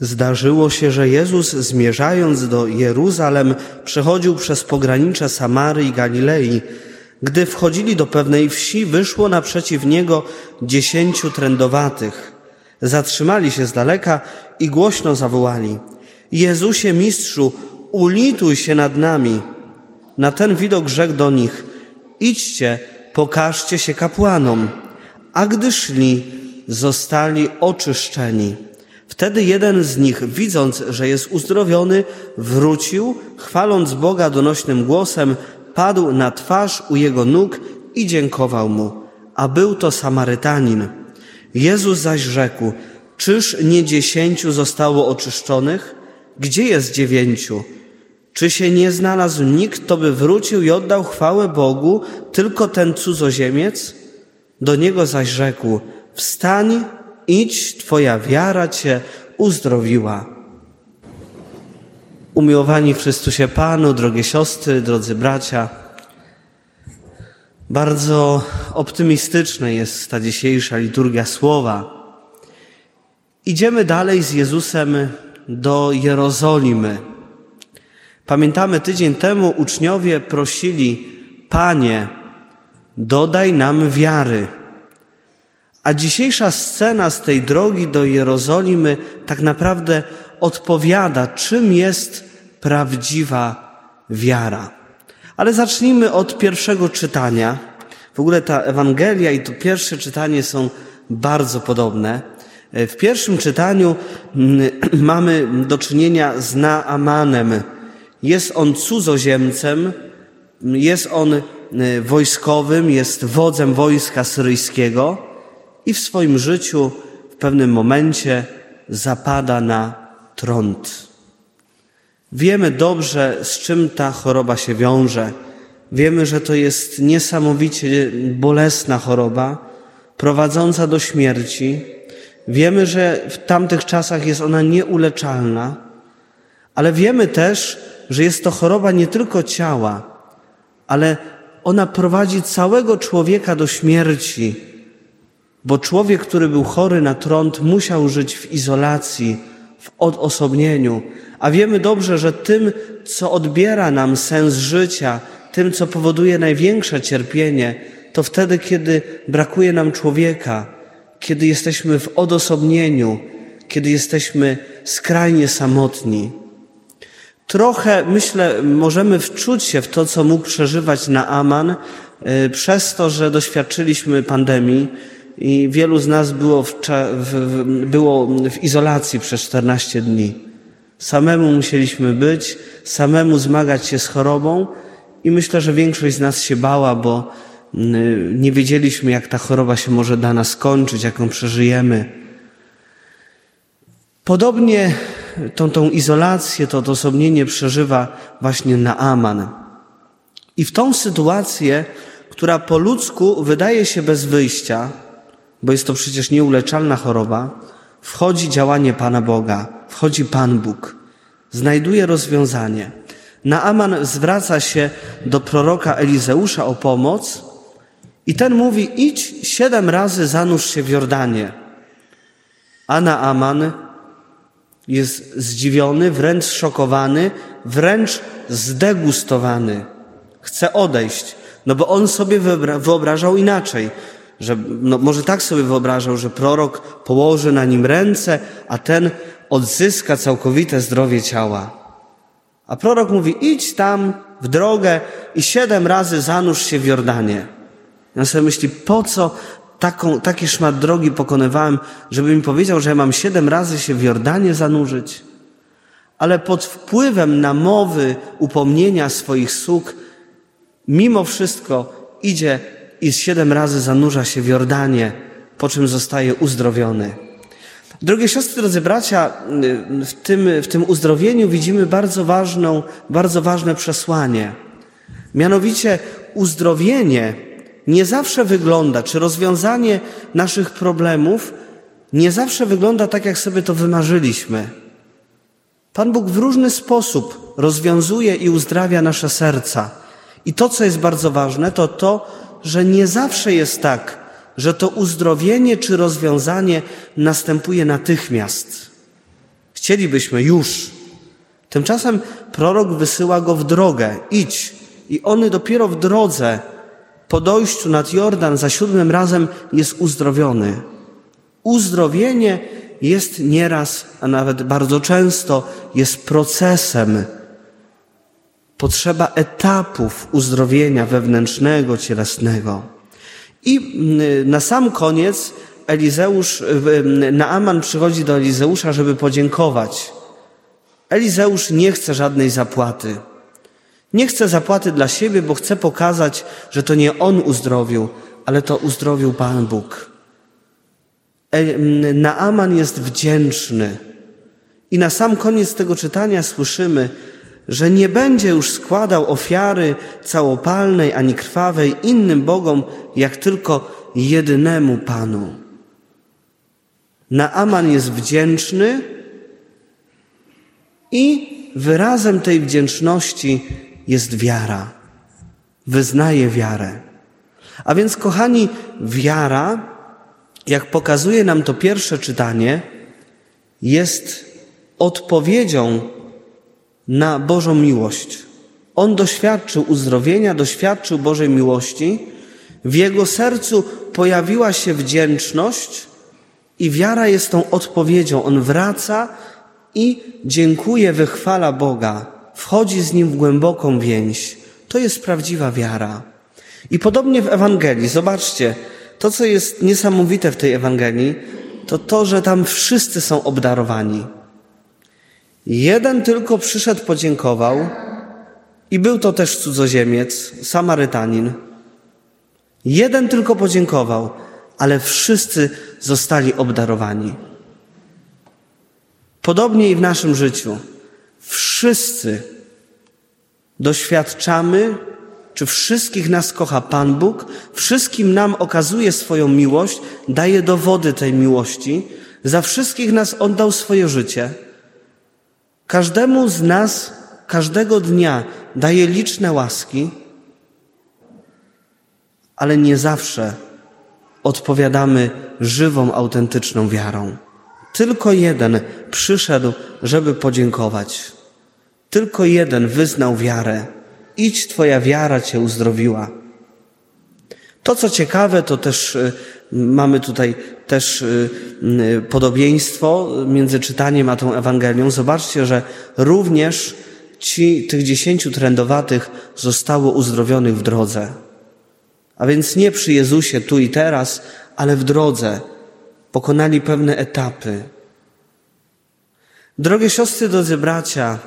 Zdarzyło się, że Jezus zmierzając do Jeruzalem przechodził przez pogranicze Samary i Galilei. Gdy wchodzili do pewnej wsi, wyszło naprzeciw niego dziesięciu trędowatych. Zatrzymali się z daleka i głośno zawołali: Jezusie, mistrzu, ulituj się nad nami. Na ten widok rzekł do nich: Idźcie, pokażcie się kapłanom. A gdy szli, zostali oczyszczeni. Wtedy jeden z nich, widząc, że jest uzdrowiony, wrócił, chwaląc Boga donośnym głosem, padł na twarz u jego nóg i dziękował mu. A był to Samarytanin. Jezus zaś rzekł, czyż nie dziesięciu zostało oczyszczonych? Gdzie jest dziewięciu? Czy się nie znalazł nikt, kto by wrócił i oddał chwałę Bogu, tylko ten cudzoziemiec? Do niego zaś rzekł, wstań, idź, twoja wiara cię uzdrowiła. Umiłowani w Chrystusie Panu, drogie siostry, drodzy bracia, bardzo optymistyczna jest ta dzisiejsza liturgia słowa. Idziemy dalej z Jezusem do Jerozolimy. Pamiętamy, tydzień temu uczniowie prosili, Panie, dodaj nam wiary. A dzisiejsza scena z tej drogi do Jerozolimy tak naprawdę odpowiada, czym jest prawdziwa wiara. Ale zacznijmy od pierwszego czytania. W ogóle ta Ewangelia i to pierwsze czytanie są bardzo podobne. W pierwszym czytaniu mm, mamy do czynienia z Naamanem. Jest on cudzoziemcem, jest on y, wojskowym, jest wodzem wojska syryjskiego i w swoim życiu w pewnym momencie zapada na trąd. Wiemy dobrze, z czym ta choroba się wiąże. Wiemy, że to jest niesamowicie bolesna choroba, prowadząca do śmierci. Wiemy, że w tamtych czasach jest ona nieuleczalna, ale wiemy też, że jest to choroba nie tylko ciała, ale ona prowadzi całego człowieka do śmierci, bo człowiek, który był chory na trąd, musiał żyć w izolacji, w odosobnieniu. A wiemy dobrze, że tym, co odbiera nam sens życia, tym, co powoduje największe cierpienie, to wtedy, kiedy brakuje nam człowieka, kiedy jesteśmy w odosobnieniu, kiedy jesteśmy skrajnie samotni. Trochę, myślę, możemy wczuć się w to, co mógł przeżywać Naaman, y, przez to, że doświadczyliśmy pandemii i wielu z nas było w, w, było w izolacji przez 14 dni. Samemu musieliśmy być, samemu zmagać się z chorobą i myślę, że większość z nas się bała, bo y, nie wiedzieliśmy, jak ta choroba się może dla nas skończyć, jak ją przeżyjemy. Podobnie tą, tą izolację, to odosobnienie przeżywa właśnie Naaman. I w tą sytuację, która po ludzku wydaje się bez wyjścia, bo jest to przecież nieuleczalna choroba, wchodzi działanie Pana Boga, wchodzi Pan Bóg, znajduje rozwiązanie. Naaman zwraca się do proroka Elizeusza o pomoc i ten mówi: idź siedem razy zanurz się w Jordanie. A Naaman jest zdziwiony, wręcz szokowany, wręcz zdegustowany. Chce odejść, no bo on sobie wyobrażał inaczej, że no może tak sobie wyobrażał, że prorok położy na nim ręce, a ten odzyska całkowite zdrowie ciała. A prorok mówi, idź tam w drogę i siedem razy zanurz się w Jordanie. Ja sobie myśli, po co taką, taki szmat drogi pokonywałem, żeby mi powiedział, że ja mam siedem razy się w Jordanie zanurzyć. Ale pod wpływem namowy, upomnienia swoich sług, mimo wszystko idzie i siedem razy zanurza się w Jordanie, po czym zostaje uzdrowiony. Drogie siostry, drodzy bracia, w tym, w tym uzdrowieniu widzimy bardzo ważną, bardzo ważne przesłanie. Mianowicie uzdrowienie nie zawsze wygląda, czy rozwiązanie naszych problemów nie zawsze wygląda tak, jak sobie to wymarzyliśmy. Pan Bóg w różny sposób rozwiązuje i uzdrawia nasze serca. I to, co jest bardzo ważne, to to, że nie zawsze jest tak, że to uzdrowienie czy rozwiązanie następuje natychmiast. Chcielibyśmy już. Tymczasem prorok wysyła go w drogę. Idź. I on dopiero w drodze, po dojściu nad Jordan za siódmym razem jest uzdrowiony. Uzdrowienie jest nieraz, a nawet bardzo często jest procesem. Potrzeba etapów uzdrowienia wewnętrznego, cielesnego. I mm, na sam koniec Elizeusz, Naaman przychodzi do Elizeusza, żeby podziękować. Elizeusz nie chce żadnej zapłaty. Nie chce zapłaty dla siebie, bo chce pokazać, że to nie on uzdrowił, ale to uzdrowił Pan Bóg. Naaman jest wdzięczny. I na sam koniec tego czytania słyszymy, że nie będzie już składał ofiary całopalnej ani krwawej innym bogom, jak tylko jedynemu Panu. Naaman jest wdzięczny i wyrazem tej wdzięczności jest wiara. Wyznaje wiarę. A więc, kochani, wiara, jak pokazuje nam to pierwsze czytanie, jest odpowiedzią na Bożą miłość. On doświadczył uzdrowienia, doświadczył Bożej miłości. W jego sercu pojawiła się wdzięczność i wiara jest tą odpowiedzią. On wraca i dziękuję, wychwala Boga, wchodzi z Nim w głęboką więź. To jest prawdziwa wiara. I podobnie w Ewangelii, zobaczcie, to co jest niesamowite w tej Ewangelii, to to, że tam wszyscy są obdarowani. Jeden tylko przyszedł, podziękował i był to też cudzoziemiec, Samarytanin. Jeden tylko podziękował, ale wszyscy zostali obdarowani. Podobnie i w naszym życiu. Wszyscy doświadczamy, czy wszystkich nas kocha Pan Bóg, wszystkim nam okazuje swoją miłość, daje dowody tej miłości, za wszystkich nas oddał swoje życie. Każdemu z nas każdego dnia daje liczne łaski, ale nie zawsze odpowiadamy żywą, autentyczną wiarą. Tylko jeden przyszedł, żeby podziękować. Tylko jeden wyznał wiarę. Idź, Twoja wiara Cię uzdrowiła. To, co ciekawe, to też y, mamy tutaj też y, y, podobieństwo między czytaniem a tą Ewangelią. Zobaczcie, że również ci, tych dziesięciu trędowatych zostało uzdrowionych w drodze. A więc nie przy Jezusie tu i teraz, ale w drodze pokonali pewne etapy. Drogie siostry, drodzy bracia,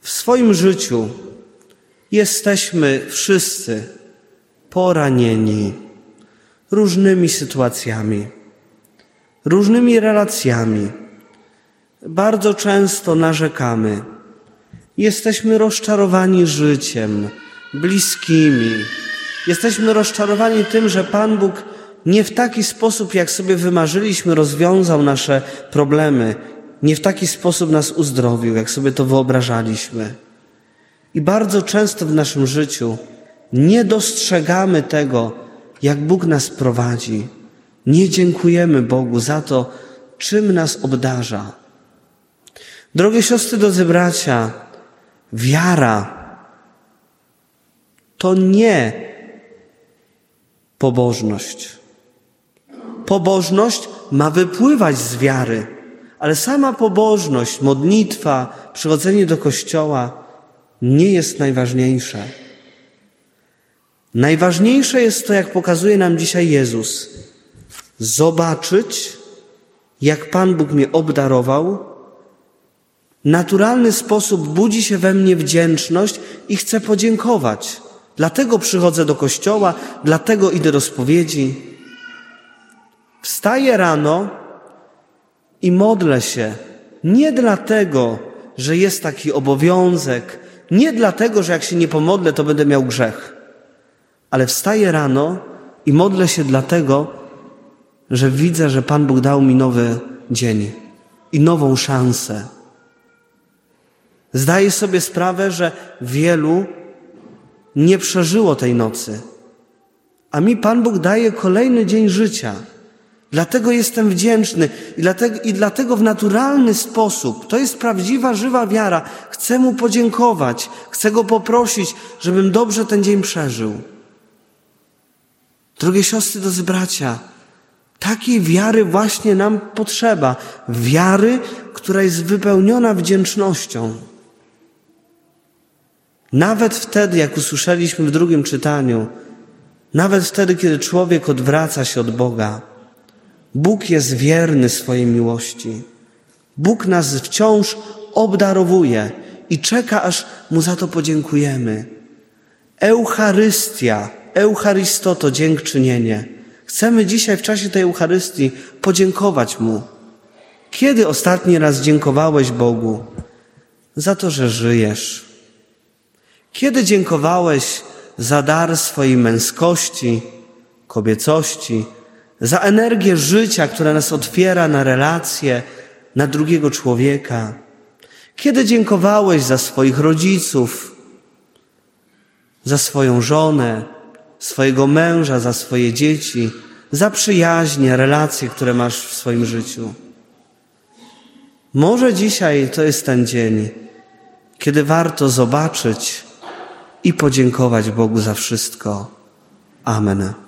w swoim życiu jesteśmy wszyscy poranieni różnymi sytuacjami, różnymi relacjami. Bardzo często narzekamy. Jesteśmy rozczarowani życiem, bliskimi. Jesteśmy rozczarowani tym, że Pan Bóg nie w taki sposób, jak sobie wymarzyliśmy, rozwiązał nasze problemy. Nie w taki sposób nas uzdrowił, jak sobie to wyobrażaliśmy. I bardzo często w naszym życiu nie dostrzegamy tego, jak Bóg nas prowadzi. Nie dziękujemy Bogu za to, czym nas obdarza. Drogie siostry, drodzy bracia, wiara to nie pobożność. Pobożność ma wypływać z wiary, ale sama pobożność, modlitwa, przychodzenie do kościoła nie jest najważniejsze. Najważniejsze jest to, jak pokazuje nam dzisiaj Jezus, zobaczyć, jak Pan Bóg mnie obdarował. Naturalny sposób budzi się we mnie wdzięczność i chcę podziękować. Dlatego przychodzę do kościoła, dlatego idę do spowiedzi. Wstaję rano i modlę się nie dlatego, że jest taki obowiązek, nie dlatego, że jak się nie pomodlę, to będę miał grzech, ale wstaję rano i modlę się dlatego, że widzę, że Pan Bóg dał mi nowy dzień i nową szansę. Zdaję sobie sprawę, że wielu nie przeżyło tej nocy, a mi Pan Bóg daje kolejny dzień życia. Dlatego jestem wdzięczny i dlatego, i dlatego w naturalny sposób, to jest prawdziwa, żywa wiara, chcę Mu podziękować, chcę Go poprosić, żebym dobrze ten dzień przeżył. Drogie siostry, drodzy bracia, takiej wiary właśnie nam potrzeba. Wiary, która jest wypełniona wdzięcznością. Nawet wtedy, jak usłyszeliśmy w drugim czytaniu, nawet wtedy, kiedy człowiek odwraca się od Boga, Bóg jest wierny swojej miłości. Bóg nas wciąż obdarowuje i czeka, aż Mu za to podziękujemy. Eucharystia, Eucharysto to dziękczynienie. Chcemy dzisiaj w czasie tej Eucharystii podziękować Mu. Kiedy ostatni raz dziękowałeś Bogu za to, że żyjesz? Kiedy dziękowałeś za dar swojej męskości, kobiecości, za energię życia, która nas otwiera na relacje, na drugiego człowieka? Kiedy dziękowałeś za swoich rodziców, za swoją żonę, swojego męża, za swoje dzieci, za przyjaźnie, relacje, które masz w swoim życiu? Może dzisiaj to jest ten dzień, kiedy warto zobaczyć i podziękować Bogu za wszystko. Amen.